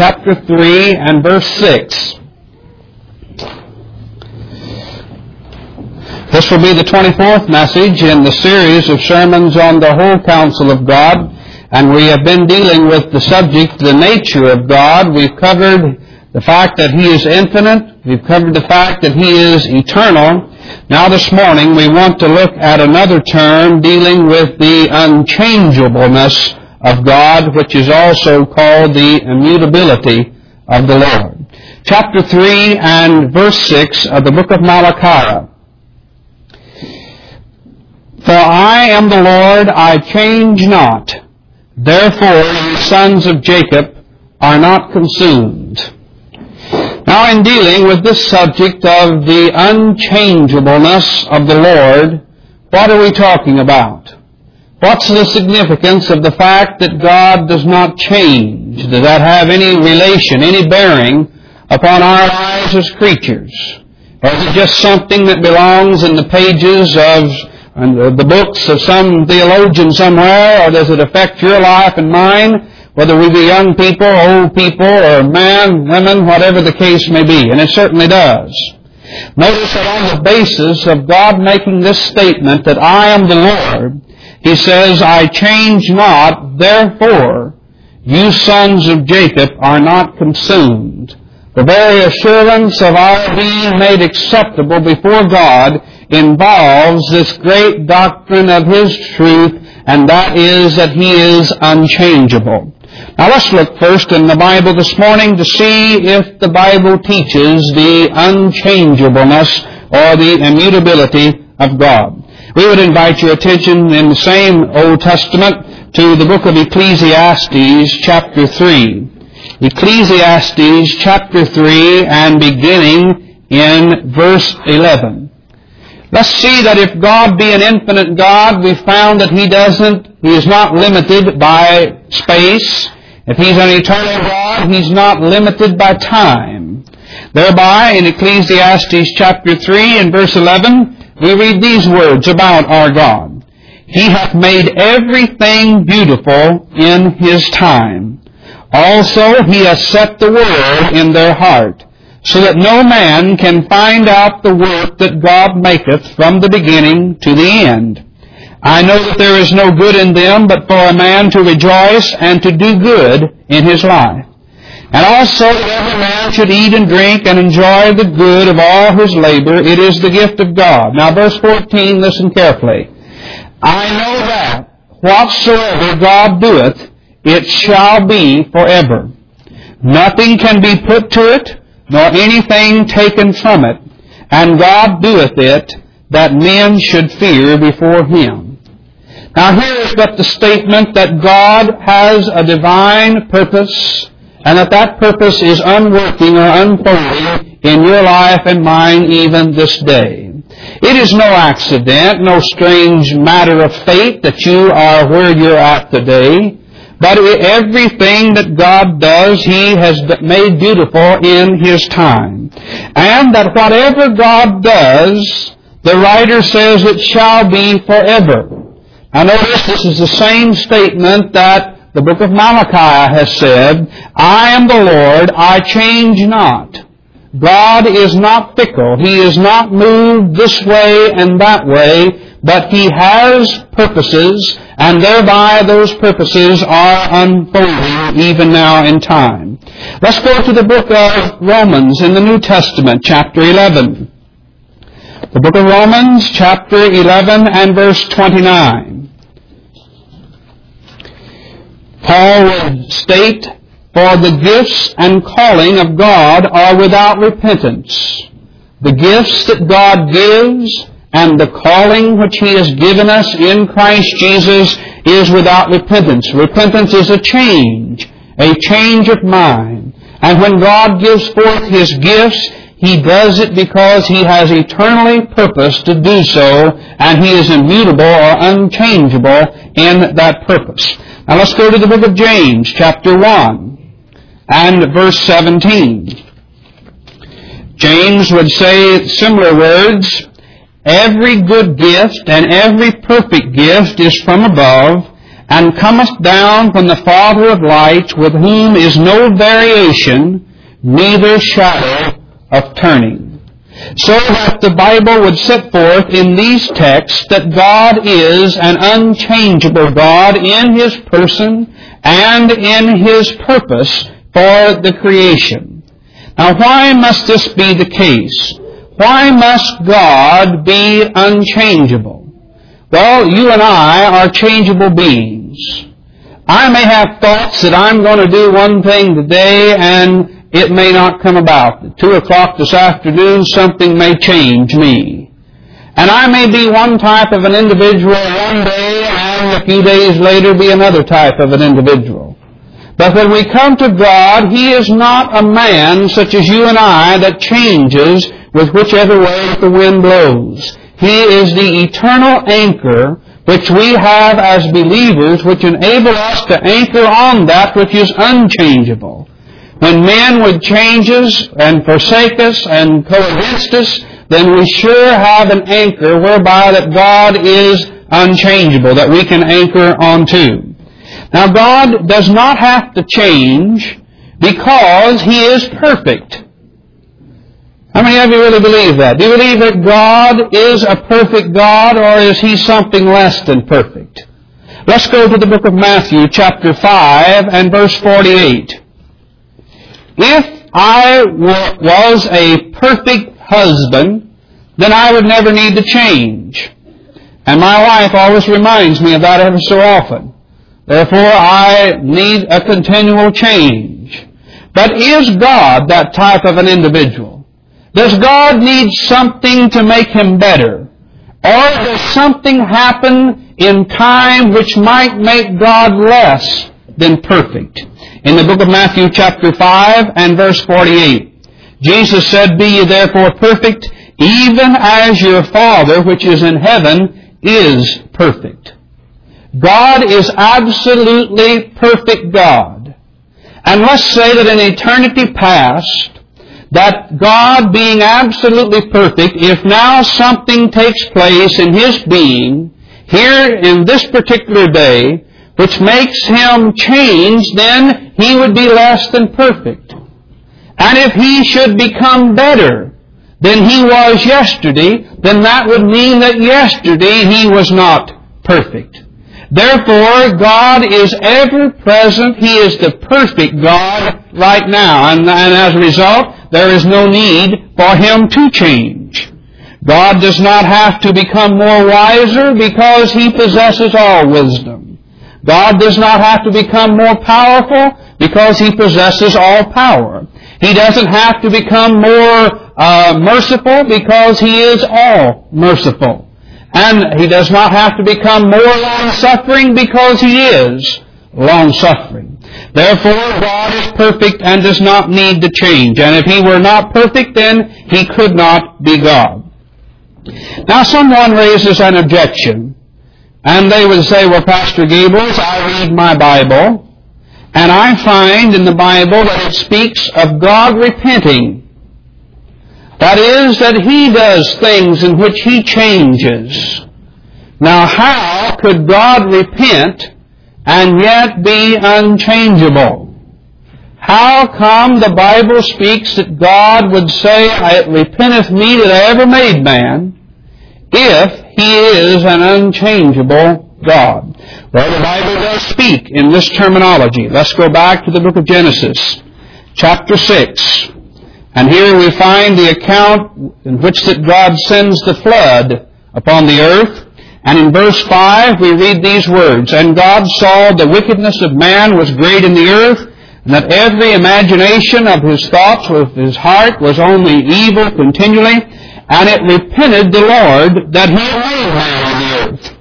chapter 3 and verse 6. This will be the 24th message in the series of sermons on the whole counsel of God, and we have been dealing with the subject, the nature of God. We've covered the fact that He is infinite. We've covered the fact that He is eternal. Now this morning we want to look at another term dealing with the unchangeableness of God, which is also called the immutability of the Lord. Chapter 3 and verse 6 of the book of Malachi. For I am the Lord, I change not. Therefore, ye sons of Jacob are not consumed. Now, in dealing with this subject of the unchangeableness of the Lord, what are we talking about? What's the significance of the fact that God does not change? Does that have any relation, any bearing upon our lives as creatures? Or is it just something that belongs in the pages of the books of some theologian somewhere, or does it affect your life and mine, whether we be young people, old people, or men, women, whatever the case may be? And it certainly does. Notice that on the basis of God making this statement that I am the Lord, He says, I change not, therefore you sons of Jacob are not consumed. The very assurance of our being made acceptable before God involves this great doctrine of His truth, and that is that He is unchangeable. Now let's look first in the Bible this morning to see if the Bible teaches the unchangeableness or the immutability of God. We would invite your attention in the same Old Testament to the book of Ecclesiastes chapter 3. Ecclesiastes chapter 3 and beginning in verse 11. Let's see that if God be an infinite God, we've found that He doesn't, He is not limited by space. If He's an eternal God, He's not limited by time. Thereby, in Ecclesiastes chapter 3 and verse 11, we read these words about our God. He hath made everything beautiful in His time. Also, He has set the world in their heart so that no man can find out the work that God maketh from the beginning to the end. I know that there is no good in them but for a man to rejoice and to do good in his life. And also that every man should eat and drink and enjoy the good of all his labor. It is the gift of God. Now verse 14, listen carefully. I know that whatsoever God doeth, it shall be forever. Nothing can be put to it, nor anything taken from it, and God doeth it that men should fear before him. Now here is but the statement that God has a divine purpose, and that that purpose is unworking or unfolding in your life and mine even this day. It is no accident, no strange matter of fate that you are where you're at today. But everything that God does, He has made beautiful in His time. And that whatever God does, the writer says it shall be forever. Now notice this is the same statement that the book of Malachi has said, I am the Lord, I change not. God is not fickle. He is not moved this way and that way but he has purposes, and thereby those purposes are unfolding even now in time. Let's go to the book of Romans in the New Testament, chapter 11. The book of Romans, chapter 11 and verse 29. Paul would state, For the gifts and calling of God are without repentance. The gifts that God gives and the calling which He has given us in Christ Jesus is without repentance. Repentance is a change, a change of mind. And when God gives forth His gifts, He does it because He has eternally purposed to do so, and He is immutable or unchangeable in that purpose. Now let's go to the book of James, chapter 1, and verse 17. James would say similar words, Every good gift and every perfect gift is from above and cometh down from the Father of lights, with whom is no variation, neither shadow of turning. So that the Bible would set forth in these texts that God is an unchangeable God in His person and in His purpose for the creation. Now why must this be the case? Why must God be unchangeable? Well, you and I are changeable beings. I may have thoughts that I'm going to do one thing today and it may not come about. At two o'clock this afternoon, something may change me. And I may be one type of an individual one day and a few days later be another type of an individual. But when we come to God, He is not a man such as you and I that changes with whichever way the wind blows. He is the eternal anchor which we have as believers, which enable us to anchor on that which is unchangeable. When men would change us and forsake us and go against us, then we sure have an anchor whereby that God is unchangeable, that we can anchor onto. Now God does not have to change because He is perfect. How many of you really believe that? Do you believe that God is a perfect God or is He something less than perfect? Let's go to the book of Matthew chapter 5 and verse 48. If I was a perfect husband, then I would never need to change. And my wife always reminds me of that ever so often. Therefore, I need a continual change. But is God that type of an individual? Does God need something to make him better? Or does something happen in time which might make God less than perfect? In the book of Matthew chapter 5 and verse 48, Jesus said, Be ye therefore perfect, even as your Father which is in heaven is perfect. God is absolutely perfect God. And let's say that in eternity past, that God being absolutely perfect, if now something takes place in His being, here in this particular day, which makes Him change, then He would be less than perfect. And if He should become better than He was yesterday, then that would mean that yesterday He was not perfect. Therefore, God is ever present. He is the perfect God right now. And, and as a result, there is no need for him to change. God does not have to become more wiser because he possesses all wisdom. God does not have to become more powerful because he possesses all power. He doesn't have to become more uh, merciful because he is all merciful. And he does not have to become more long-suffering because he is long-suffering. Therefore, God is perfect and does not need to change. And if He were not perfect, then He could not be God. Now, someone raises an objection, and they would say, well, Pastor Gables, I read my Bible, and I find in the Bible that it speaks of God repenting. That is, that He does things in which He changes. Now, how could God repent and yet be unchangeable. How come the Bible speaks that God would say, It repenteth me that I ever made man, if he is an unchangeable God? Well, the Bible does speak in this terminology. Let's go back to the book of Genesis, chapter 6. And here we find the account in which that God sends the flood upon the earth. And in verse 5 we read these words, And God saw the wickedness of man was great in the earth, and that every imagination of his thoughts with his heart was only evil continually, and it repented the Lord that he made man on the earth.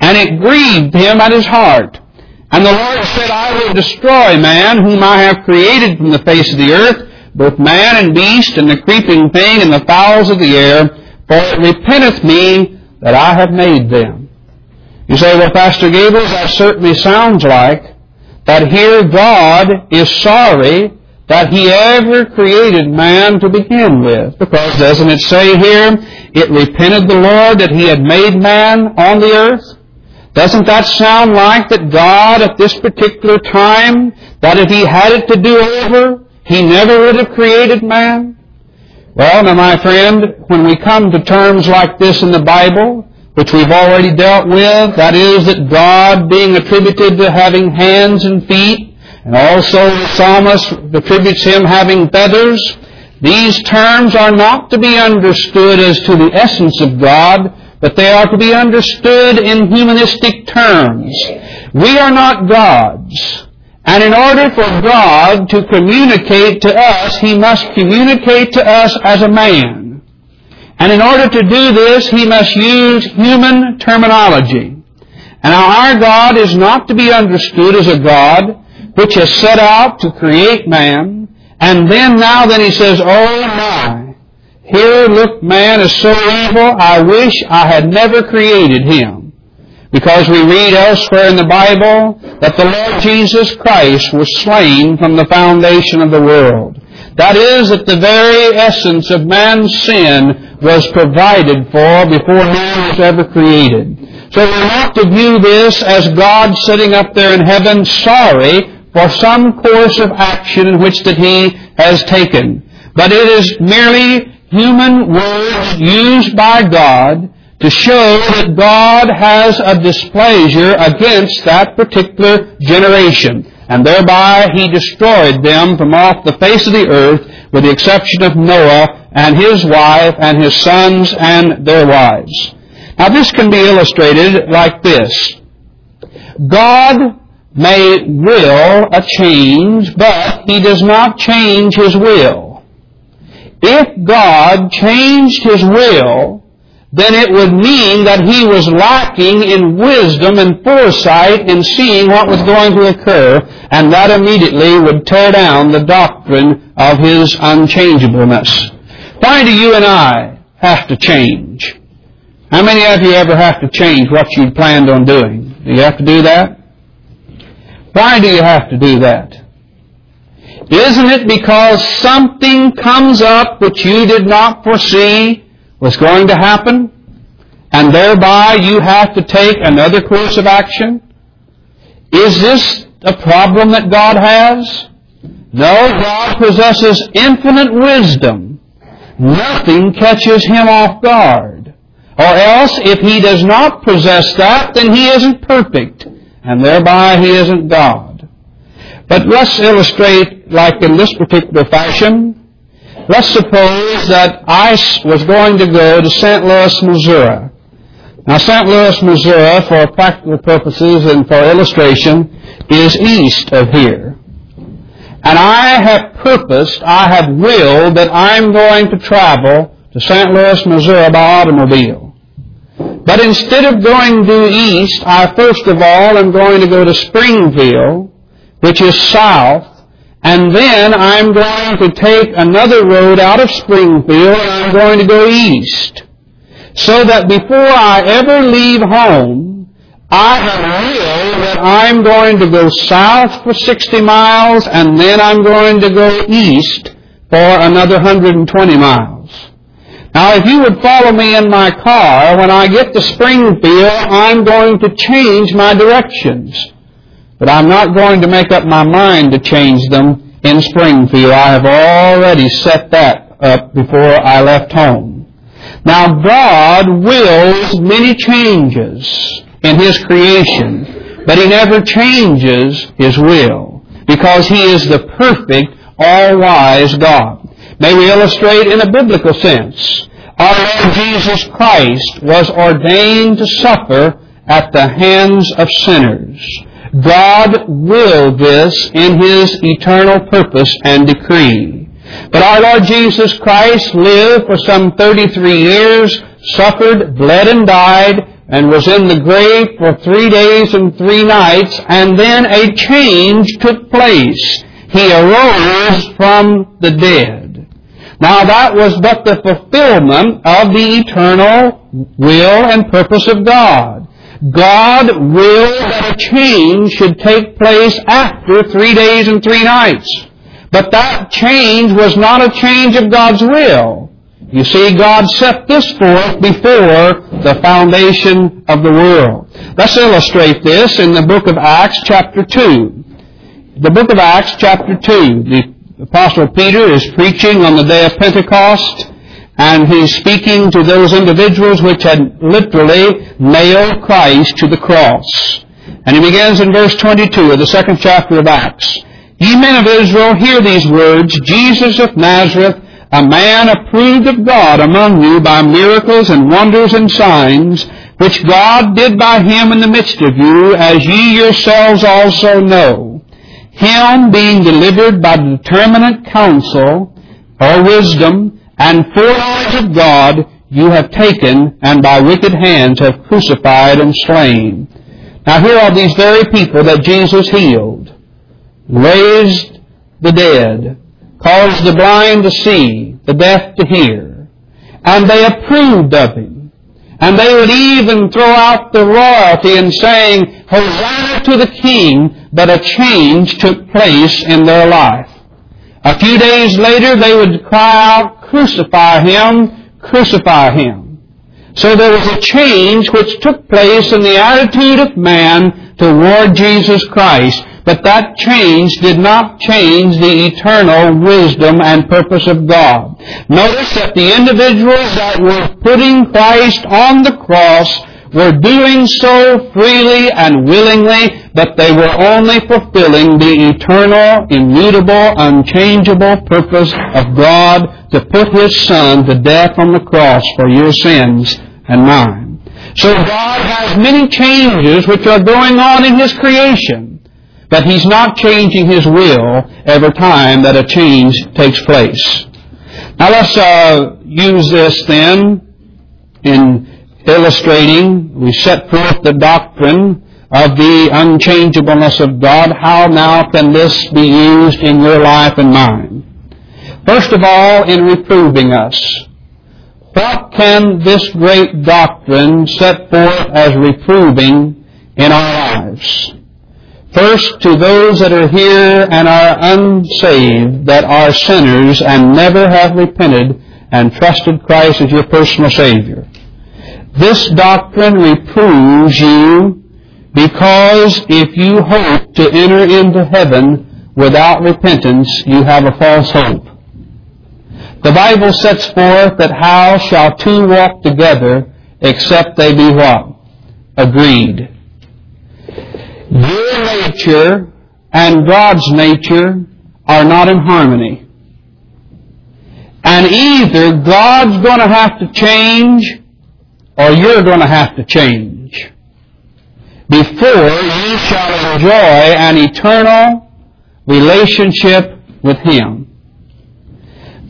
And it grieved him at his heart. And the Lord said, I will destroy man whom I have created from the face of the earth, both man and beast, and the creeping thing, and the fowls of the air, for it repenteth me that I have made them. You say, well, Pastor Gables, that certainly sounds like that here God is sorry that He ever created man to begin with. Because doesn't it say here, it repented the Lord that He had made man on the earth? Doesn't that sound like that God at this particular time, that if He had it to do over, He never would have created man? Well, now my friend, when we come to terms like this in the Bible, which we've already dealt with, that is that God being attributed to having hands and feet, and also the psalmist attributes him having feathers, these terms are not to be understood as to the essence of God, but they are to be understood in humanistic terms. We are not gods. And in order for God to communicate to us, He must communicate to us as a man. And in order to do this, He must use human terminology. And our God is not to be understood as a God which has set out to create man, and then now then He says, Oh my, here, look, man is so evil, I wish I had never created him. Because we read elsewhere in the Bible that the Lord Jesus Christ was slain from the foundation of the world. That is, that the very essence of man's sin was provided for before man was ever created. So we're not to view this as God sitting up there in heaven sorry for some course of action which that He has taken. But it is merely human words used by God to show that God has a displeasure against that particular generation. And thereby he destroyed them from off the face of the earth with the exception of Noah and his wife and his sons and their wives. Now this can be illustrated like this. God may will a change, but he does not change his will. If God changed His will, then it would mean that He was lacking in wisdom and foresight in seeing what was going to occur, and that immediately would tear down the doctrine of His unchangeableness. Why do you and I have to change? How many of you ever have to change what you planned on doing? Do you have to do that? Why do you have to do that? Isn't it because something comes up which you did not foresee was going to happen? And thereby you have to take another course of action? Is this a problem that God has? No, God possesses infinite wisdom. Nothing catches Him off guard. Or else, if He does not possess that, then He isn't perfect. And thereby He isn't God. But let's illustrate like in this particular fashion. Let's suppose that I was going to go to St. Louis, Missouri. Now, St. Louis, Missouri, for practical purposes and for illustration, is east of here. And I have purposed, I have willed that I'm going to travel to St. Louis, Missouri by automobile. But instead of going due east, I first of all am going to go to Springfield, which is south, and then I'm going to take another road out of Springfield and I'm going to go east. So that before I ever leave home, I have that I'm going to go south for 60 miles and then I'm going to go east for another 120 miles. Now, if you would follow me in my car, when I get to Springfield, I'm going to change my directions. But I'm not going to make up my mind to change them in Springfield. I have already set that up before I left home. Now God wills many changes in His creation, but He never changes His will because He is the perfect, all-wise God. May we illustrate in a biblical sense. Our Lord Jesus Christ was ordained to suffer at the hands of sinners. God willed this in His eternal purpose and decree. But our Lord Jesus Christ lived for some 33 years, suffered, bled and died, and was in the grave for three days and three nights, and then a change took place. He arose from the dead. Now that was but the fulfillment of the eternal will and purpose of God. God willed that a change should take place after three days and three nights. But that change was not a change of God's will. You see, God set this forth before the foundation of the world. Let's illustrate this in the book of Acts chapter 2. The book of Acts chapter 2. The Apostle Peter is preaching on the day of Pentecost and he's speaking to those individuals which had literally nailed Christ to the cross. And he begins in verse 22 of the second chapter of Acts. Ye men of Israel, hear these words, Jesus of Nazareth, a man approved of God among you by miracles and wonders and signs, which God did by him in the midst of you, as ye yourselves also know. Him being delivered by the determinate counsel, or wisdom, and foreknowledge of God, you have taken, and by wicked hands have crucified and slain. Now here are these very people that Jesus healed, raised the dead, caused the blind to see, the deaf to hear, and they approved of him. And they would even throw out the royalty in saying, Hosanna to the King, but a change took place in their life. A few days later, they would cry out, Crucify him, crucify him. So there was a change which took place in the attitude of man toward Jesus Christ. But that change did not change the eternal wisdom and purpose of God. Notice that the individuals that were putting Christ on the cross were doing so freely and willingly, but they were only fulfilling the eternal, immutable, unchangeable purpose of God to put His Son to death on the cross for your sins and mine. So God has many changes which are going on in His creation, but He's not changing His will every time that a change takes place. Now let's uh, use this then in illustrating, we set forth the doctrine of the unchangeableness of God. How now can this be used in your life and mine? First of all, in reproving us. What can this great doctrine set forth as reproving in our lives? First, to those that are here and are unsaved, that are sinners and never have repented and trusted Christ as your personal Savior. This doctrine reproves you because if you hope to enter into heaven without repentance, you have a false hope. The Bible sets forth that how shall two walk together except they be what? Agreed. Your nature and God's nature are not in harmony. And either God's going to have to change or you're going to have to change before you shall enjoy an eternal relationship with Him.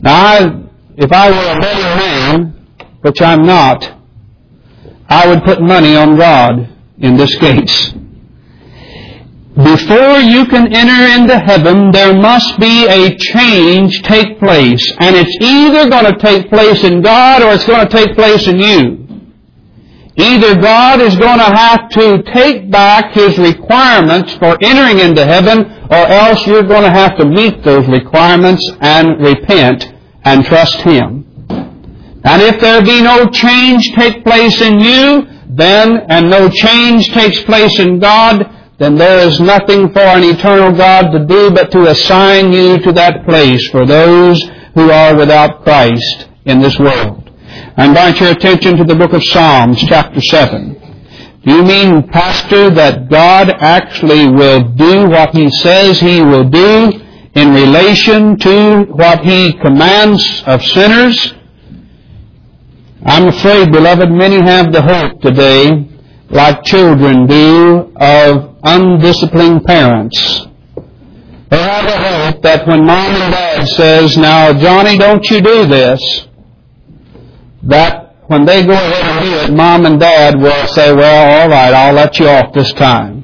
Now, I, if I were a better man, which I'm not, I would put money on God in this case. Before you can enter into heaven, there must be a change take place. And it's either going to take place in God or it's going to take place in you. Either God is going to have to take back His requirements for entering into heaven, or else you're going to have to meet those requirements and repent and trust Him. And if there be no change take place in you, then, and no change takes place in God, then there is nothing for an eternal God to do but to assign you to that place for those who are without Christ in this world. I invite your attention to the book of Psalms, chapter 7. Do you mean, Pastor, that God actually will do what He says He will do in relation to what He commands of sinners? I'm afraid, beloved, many have the hope today, like children do, of undisciplined parents. They have a hope that when mom and dad says, now, Johnny, don't you do this, that when they go ahead and do it, mom and dad will say, well, all right, I'll let you off this time.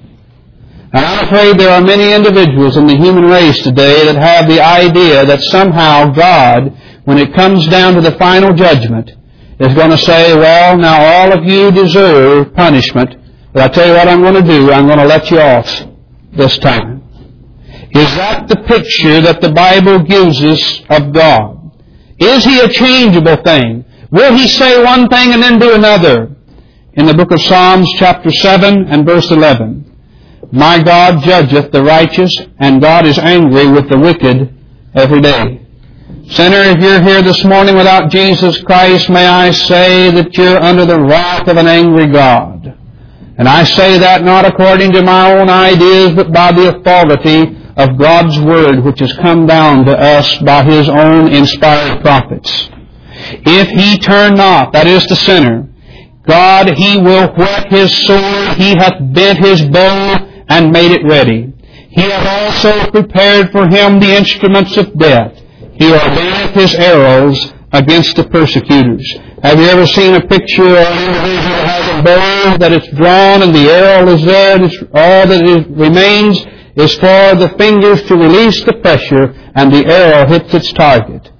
And I'm afraid there are many individuals in the human race today that have the idea that somehow God, when it comes down to the final judgment, is going to say, well, now all of you deserve punishment, but I tell you what I'm going to do, I'm going to let you off this time. Is that the picture that the Bible gives us of God? Is He a changeable thing? Will he say one thing and then do another? in the book of Psalms chapter 7 and verse 11. My God judgeth the righteous, and God is angry with the wicked every day. Sinner, if you're here this morning without Jesus Christ, may I say that you're under the wrath of an angry God. And I say that not according to my own ideas, but by the authority of God's Word, which has come down to us by His own inspired prophets. If he turn not, that is the sinner, God, He will whet His sword, He hath bent His bow, and made it ready. He hath also prepared for him the instruments of death. He ordaineth His arrows against the persecutors. Have you ever seen a picture of an individual that has a bow that it's drawn and the arrow is there and all that remains is for the fingers to release the pressure and the arrow hits its target.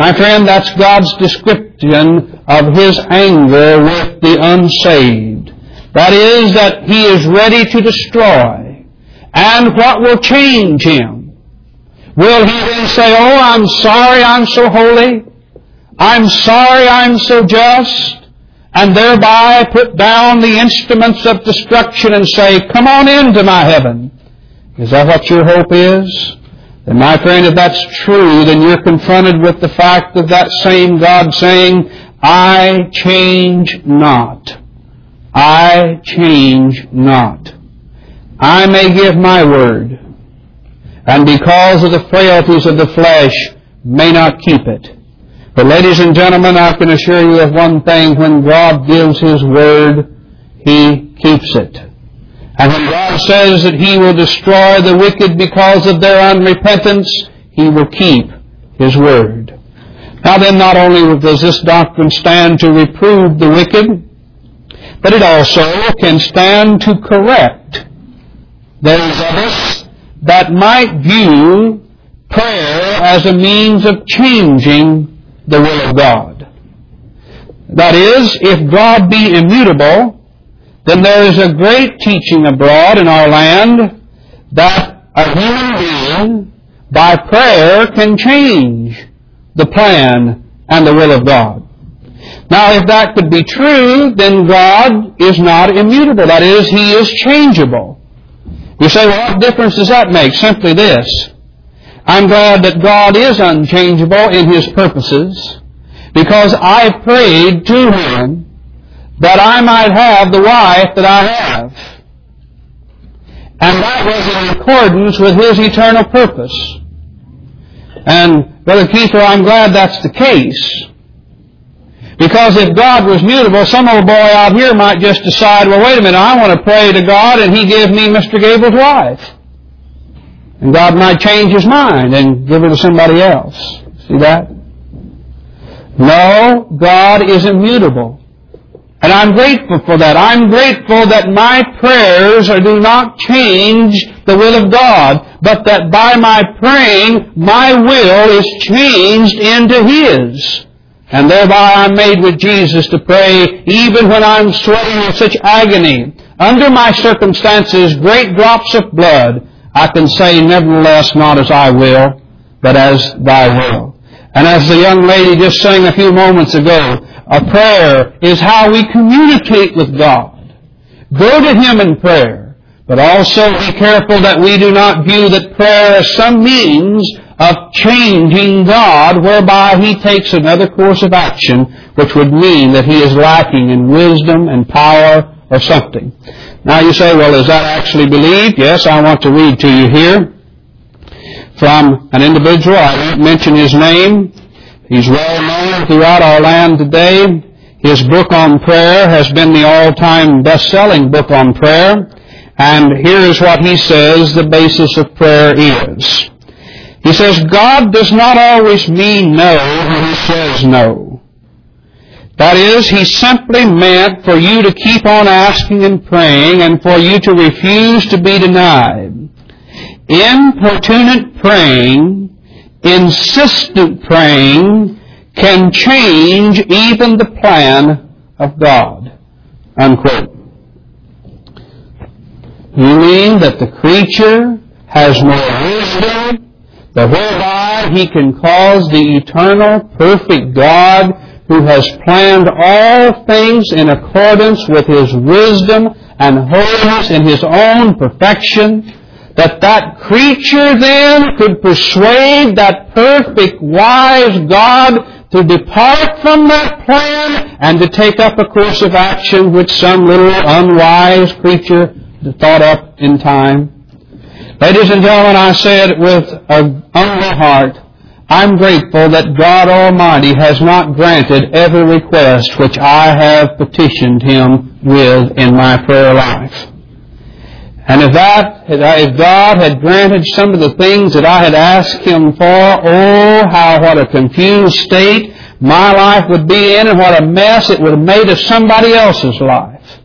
My friend, that's God's description of His anger with the unsaved. That is, that He is ready to destroy. And what will change Him? Will He then say, Oh, I'm sorry I'm so holy? I'm sorry I'm so just? And thereby put down the instruments of destruction and say, Come on into my heaven. Is that what your hope is? And my friend, if that's true, then you're confronted with the fact of that same God saying, I change not. I change not. I may give my word, and because of the frailties of the flesh, may not keep it. But ladies and gentlemen, I can assure you of one thing, when God gives His word, He keeps it. And when God says that He will destroy the wicked because of their unrepentance, He will keep His word. Now then, not only does this doctrine stand to reprove the wicked, but it also can stand to correct those of us that might view prayer as a means of changing the will of God. That is, if God be immutable, then there is a great teaching abroad in our land that a human being by prayer can change the plan and the will of God. Now, if that could be true, then God is not immutable. That is, He is changeable. You say, well, what difference does that make? Simply this. I'm glad that God is unchangeable in His purposes because I prayed to Him that I might have the wife that I have. And that was in accordance with His eternal purpose. And Brother Kiefer, I'm glad that's the case. Because if God was mutable, some old boy out here might just decide, well, wait a minute, I want to pray to God and He give me Mr. Gable's wife. And God might change His mind and give her to somebody else. See that? No, God is immutable. And I'm grateful for that. I'm grateful that my prayers do not change the will of God, but that by my praying, my will is changed into His. And thereby I'm made with Jesus to pray even when I'm sweating with such agony. Under my circumstances, great drops of blood, I can say, nevertheless, not as I will, but as thy will. And as the young lady just sang a few moments ago, a prayer is how we communicate with God. Go to Him in prayer, but also be careful that we do not view that prayer as some means of changing God whereby He takes another course of action which would mean that He is lacking in wisdom and power or something. Now you say, well, is that actually believed? Yes, I want to read to you here from an individual. I won't mention his name. He's well known throughout our land today. His book on prayer has been the all-time best-selling book on prayer. And here is what he says the basis of prayer is. He says, God does not always mean no when he says no. That is, he simply meant for you to keep on asking and praying and for you to refuse to be denied. Importunate praying insistent praying can change even the plan of God. Unquote. You mean that the creature has more wisdom, that whereby he can cause the eternal, perfect God who has planned all things in accordance with His wisdom and holiness in His own perfection, that that creature then could persuade that perfect, wise God to depart from that plan and to take up a course of action which some little unwise creature thought up in time. Ladies and gentlemen, I say it with a humble heart. I'm grateful that God Almighty has not granted every request which I have petitioned Him with in my prayer life. And if if God had granted some of the things that I had asked Him for, oh, how, what a confused state my life would be in and what a mess it would have made of somebody else's life.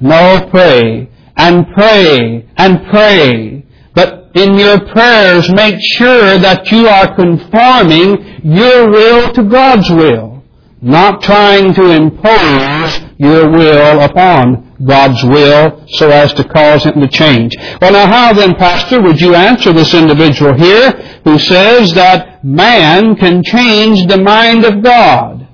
No, pray, and pray, and pray, But in your prayers, make sure that you are conforming your will to God's will, not trying to impose your will upon God's will so as to cause him to change. Well, now how then, Pastor, would you answer this individual here who says that man can change the mind of God?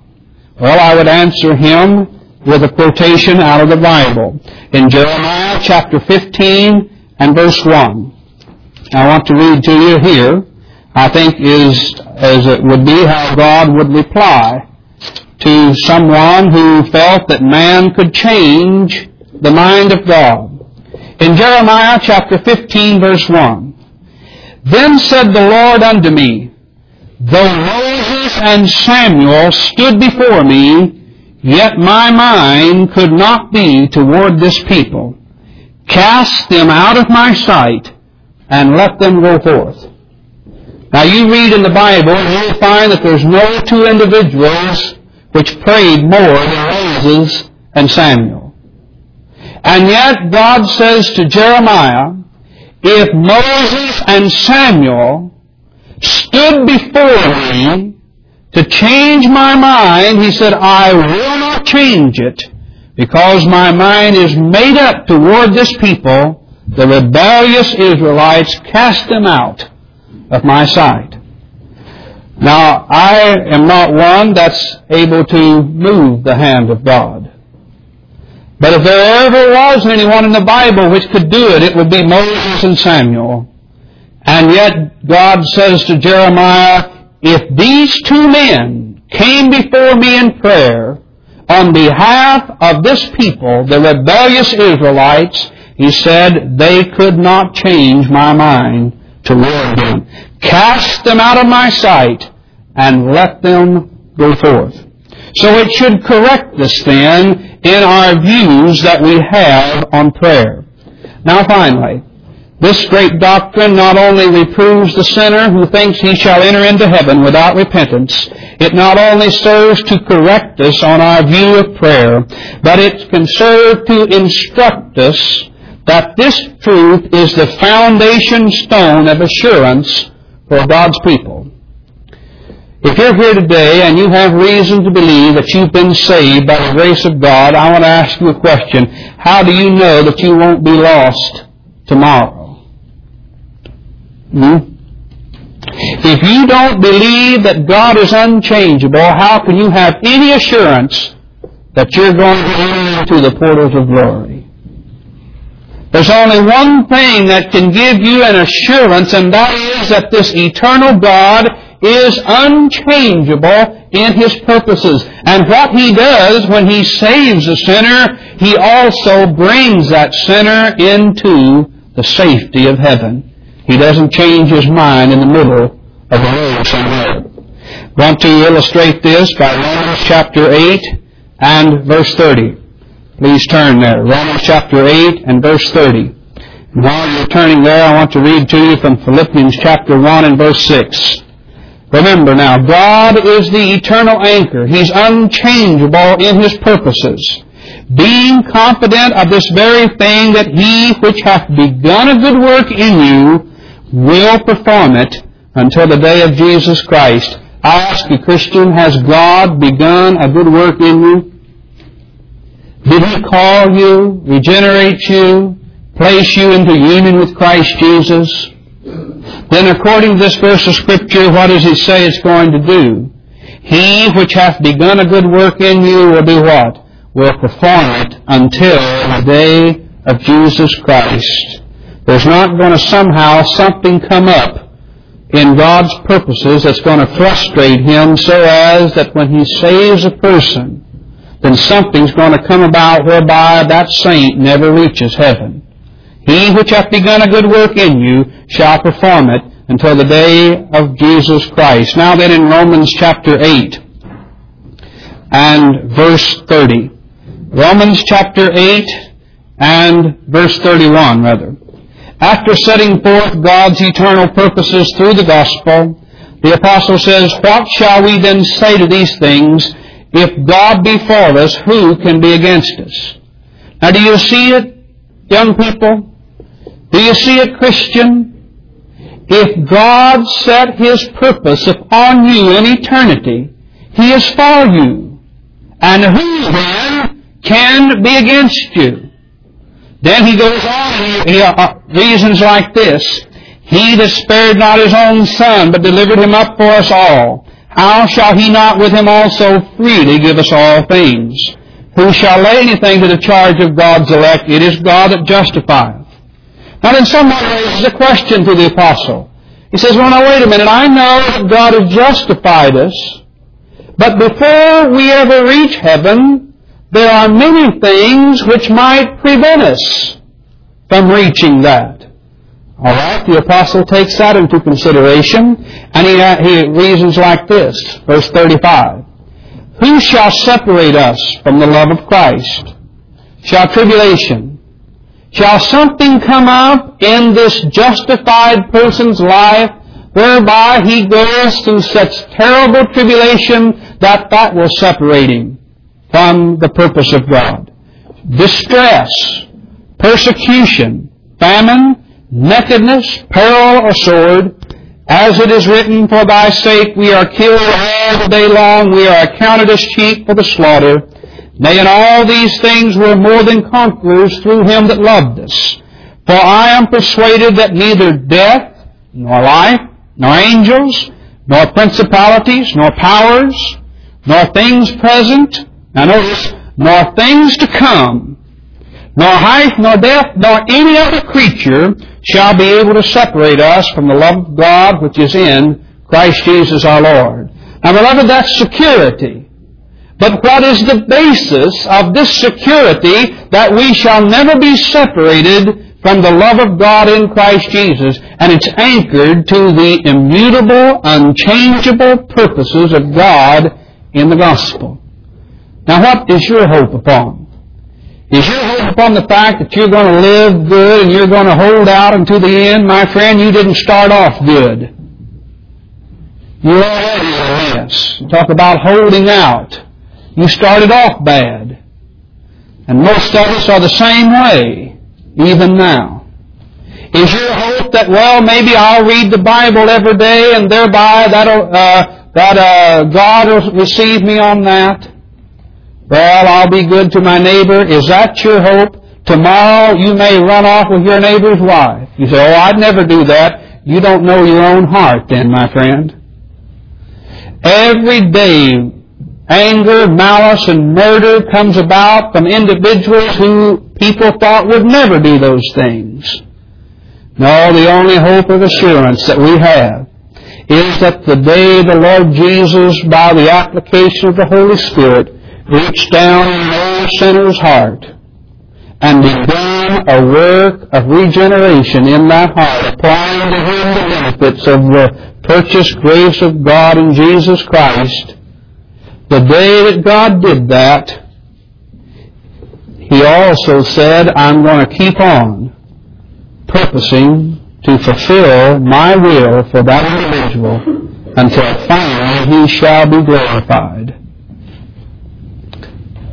Well, I would answer him with a quotation out of the Bible. In Jeremiah chapter 15 and verse 1. I want to read to you here, I think is, as it would be, how God would reply to someone who felt that man could change the mind of God. In Jeremiah chapter 15 verse 1, Then said the Lord unto me, Though Moses and Samuel stood before me, yet my mind could not be toward this people. Cast them out of my sight, and let them go forth. Now you read in the Bible and you'll find that there's no two individuals which prayed more than Moses and Samuel. And yet God says to Jeremiah, if Moses and Samuel stood before me to change my mind, he said, I will not change it because my mind is made up toward this people the rebellious Israelites cast them out of my sight. Now, I am not one that's able to move the hand of God. But if there ever was anyone in the Bible which could do it, it would be Moses and Samuel. And yet God says to Jeremiah, if these two men came before me in prayer on behalf of this people, the rebellious Israelites, he said, they could not change my mind toward him. Cast them out of my sight and let them go forth. So it should correct us then in our views that we have on prayer. Now finally, this great doctrine not only reproves the sinner who thinks he shall enter into heaven without repentance, it not only serves to correct us on our view of prayer, but it can serve to instruct us that this truth is the foundation stone of assurance for God's people. If you're here today and you have reason to believe that you've been saved by the grace of God, I want to ask you a question. How do you know that you won't be lost tomorrow? Hmm? If you don't believe that God is unchangeable, how can you have any assurance that you're going to enter into the portals of glory? There's only one thing that can give you an assurance, and that is that this eternal God is unchangeable in His purposes. And what He does when He saves a sinner, He also brings that sinner into the safety of heaven. He doesn't change His mind in the middle of the road somewhere. Want to illustrate this by Romans chapter 8 and verse 30. Please turn there. Romans chapter 8 and verse 30. And while you're turning there, I want to read to you from Philippians chapter 1 and verse 6. Remember now, God is the eternal anchor. He's unchangeable in His purposes. Being confident of this very thing that He which hath begun a good work in you will perform it until the day of Jesus Christ. I ask you, Christian, has God begun a good work in you? Did He call you, regenerate you, place you into union with Christ Jesus? Then according to this verse of Scripture, what does He say it's going to do? He which hath begun a good work in you will do what? Will perform it until the day of Jesus Christ. There's not going to somehow something come up in God's purposes that's going to frustrate Him so as that when He saves a person, then something's going to come about whereby that saint never reaches heaven. He which hath begun a good work in you shall perform it until the day of Jesus Christ. Now then in Romans chapter 8 and verse 30. Romans chapter 8 and verse 31 rather. After setting forth God's eternal purposes through the gospel, the apostle says, What shall we then say to these things? If God be for us, who can be against us? Now do you see it, young people? Do you see it, Christian? If God set His purpose upon you in eternity, He is for you. And who then can be against you? Then he goes on and he, uh, reasons like this. He that spared not his own son, but delivered him up for us all, how shall he not with him also freely give us all things? Who shall lay anything to the charge of God's elect? It is God that justifieth. Now then someone raises a question to the apostle. He says, well now wait a minute, I know that God has justified us, but before we ever reach heaven, there are many things which might prevent us from reaching that. All right, the apostle takes that into consideration, and he, uh, he reasons like this, verse 35. Who shall separate us from the love of Christ? Shall tribulation? Shall something come up in this justified person's life whereby he goes through such terrible tribulation that that will separate him from the purpose of God? Distress, persecution, famine, nakedness, peril, or sword, as it is written, For thy sake we are killed all the day long, we are accounted as sheep for the slaughter. Nay, in all these things we're more than conquerors through him that loved us. For I am persuaded that neither death, nor life, nor angels, nor principalities, nor powers, nor things present, now notice, nor things to come, nor height, nor depth, nor any other creature shall be able to separate us from the love of God which is in Christ Jesus our Lord. Now, beloved, that's security. But what is the basis of this security that we shall never be separated from the love of God in Christ Jesus? And it's anchored to the immutable, unchangeable purposes of God in the gospel. Now, what is your hope upon? Is your hope upon the fact that you're going to live good and you're going to hold out until the end? My friend, you didn't start off good. You're already a mess. talk about holding out. You started off bad. And most of us are the same way, even now. Is your hope that, well, maybe I'll read the Bible every day and thereby that'll, uh, that uh, God will receive me on that? Well, I'll be good to my neighbor. Is that your hope? Tomorrow you may run off with your neighbor's wife. You say, oh, I'd never do that. You don't know your own heart then, my friend. Every day, anger, malice, and murder comes about from individuals who people thought would never do those things. No, the only hope of assurance that we have is that the day the Lord Jesus, by the application of the Holy Spirit, reach down in old sinner's heart and begun a work of regeneration in that heart, applying to him the benefits of the purchased grace of God in Jesus Christ. The day that God did that, He also said, I'm going to keep on purposing to fulfill my will for that individual until finally He shall be glorified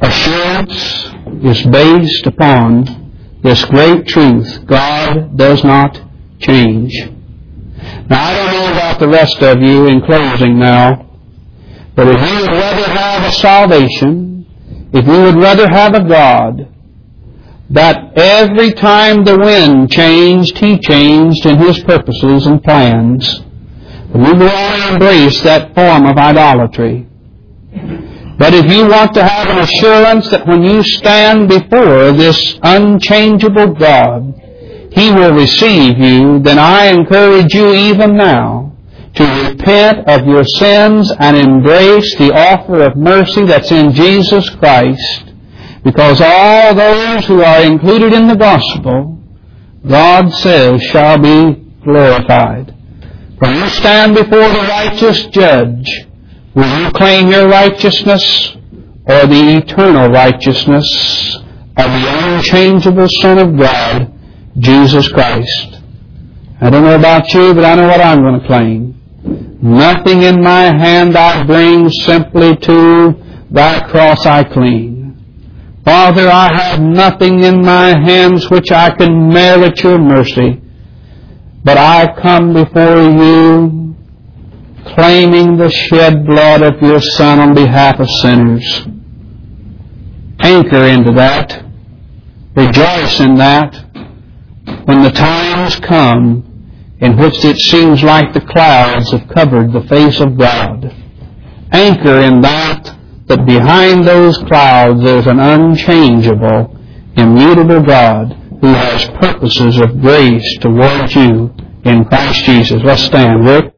assurance is based upon this great truth. God does not change. Now, I don't know about the rest of you in closing now, but if you would rather have a salvation, if you would rather have a God, that every time the wind changed, He changed in His purposes and plans, then we will all embrace that form of idolatry. But if you want to have an assurance that when you stand before this unchangeable God, He will receive you, then I encourage you even now to repent of your sins and embrace the offer of mercy that's in Jesus Christ, because all those who are included in the gospel, God says, shall be glorified. When you stand before the righteous judge, will you claim your righteousness or the eternal righteousness of the unchangeable Son of God, Jesus Christ? I don't know about you, but I know what I'm going to claim. Nothing in my hand I bring, simply to thy cross I cling. Father, I have nothing in my hands which I can merit your mercy, but I come before you claiming the shed blood of your Son on behalf of sinners. Anchor into that. Rejoice in that. When the times come in which it seems like the clouds have covered the face of God. Anchor in that, that behind those clouds there's an unchangeable, immutable God who has purposes of grace towards you in Christ Jesus. Let's stand. Rick.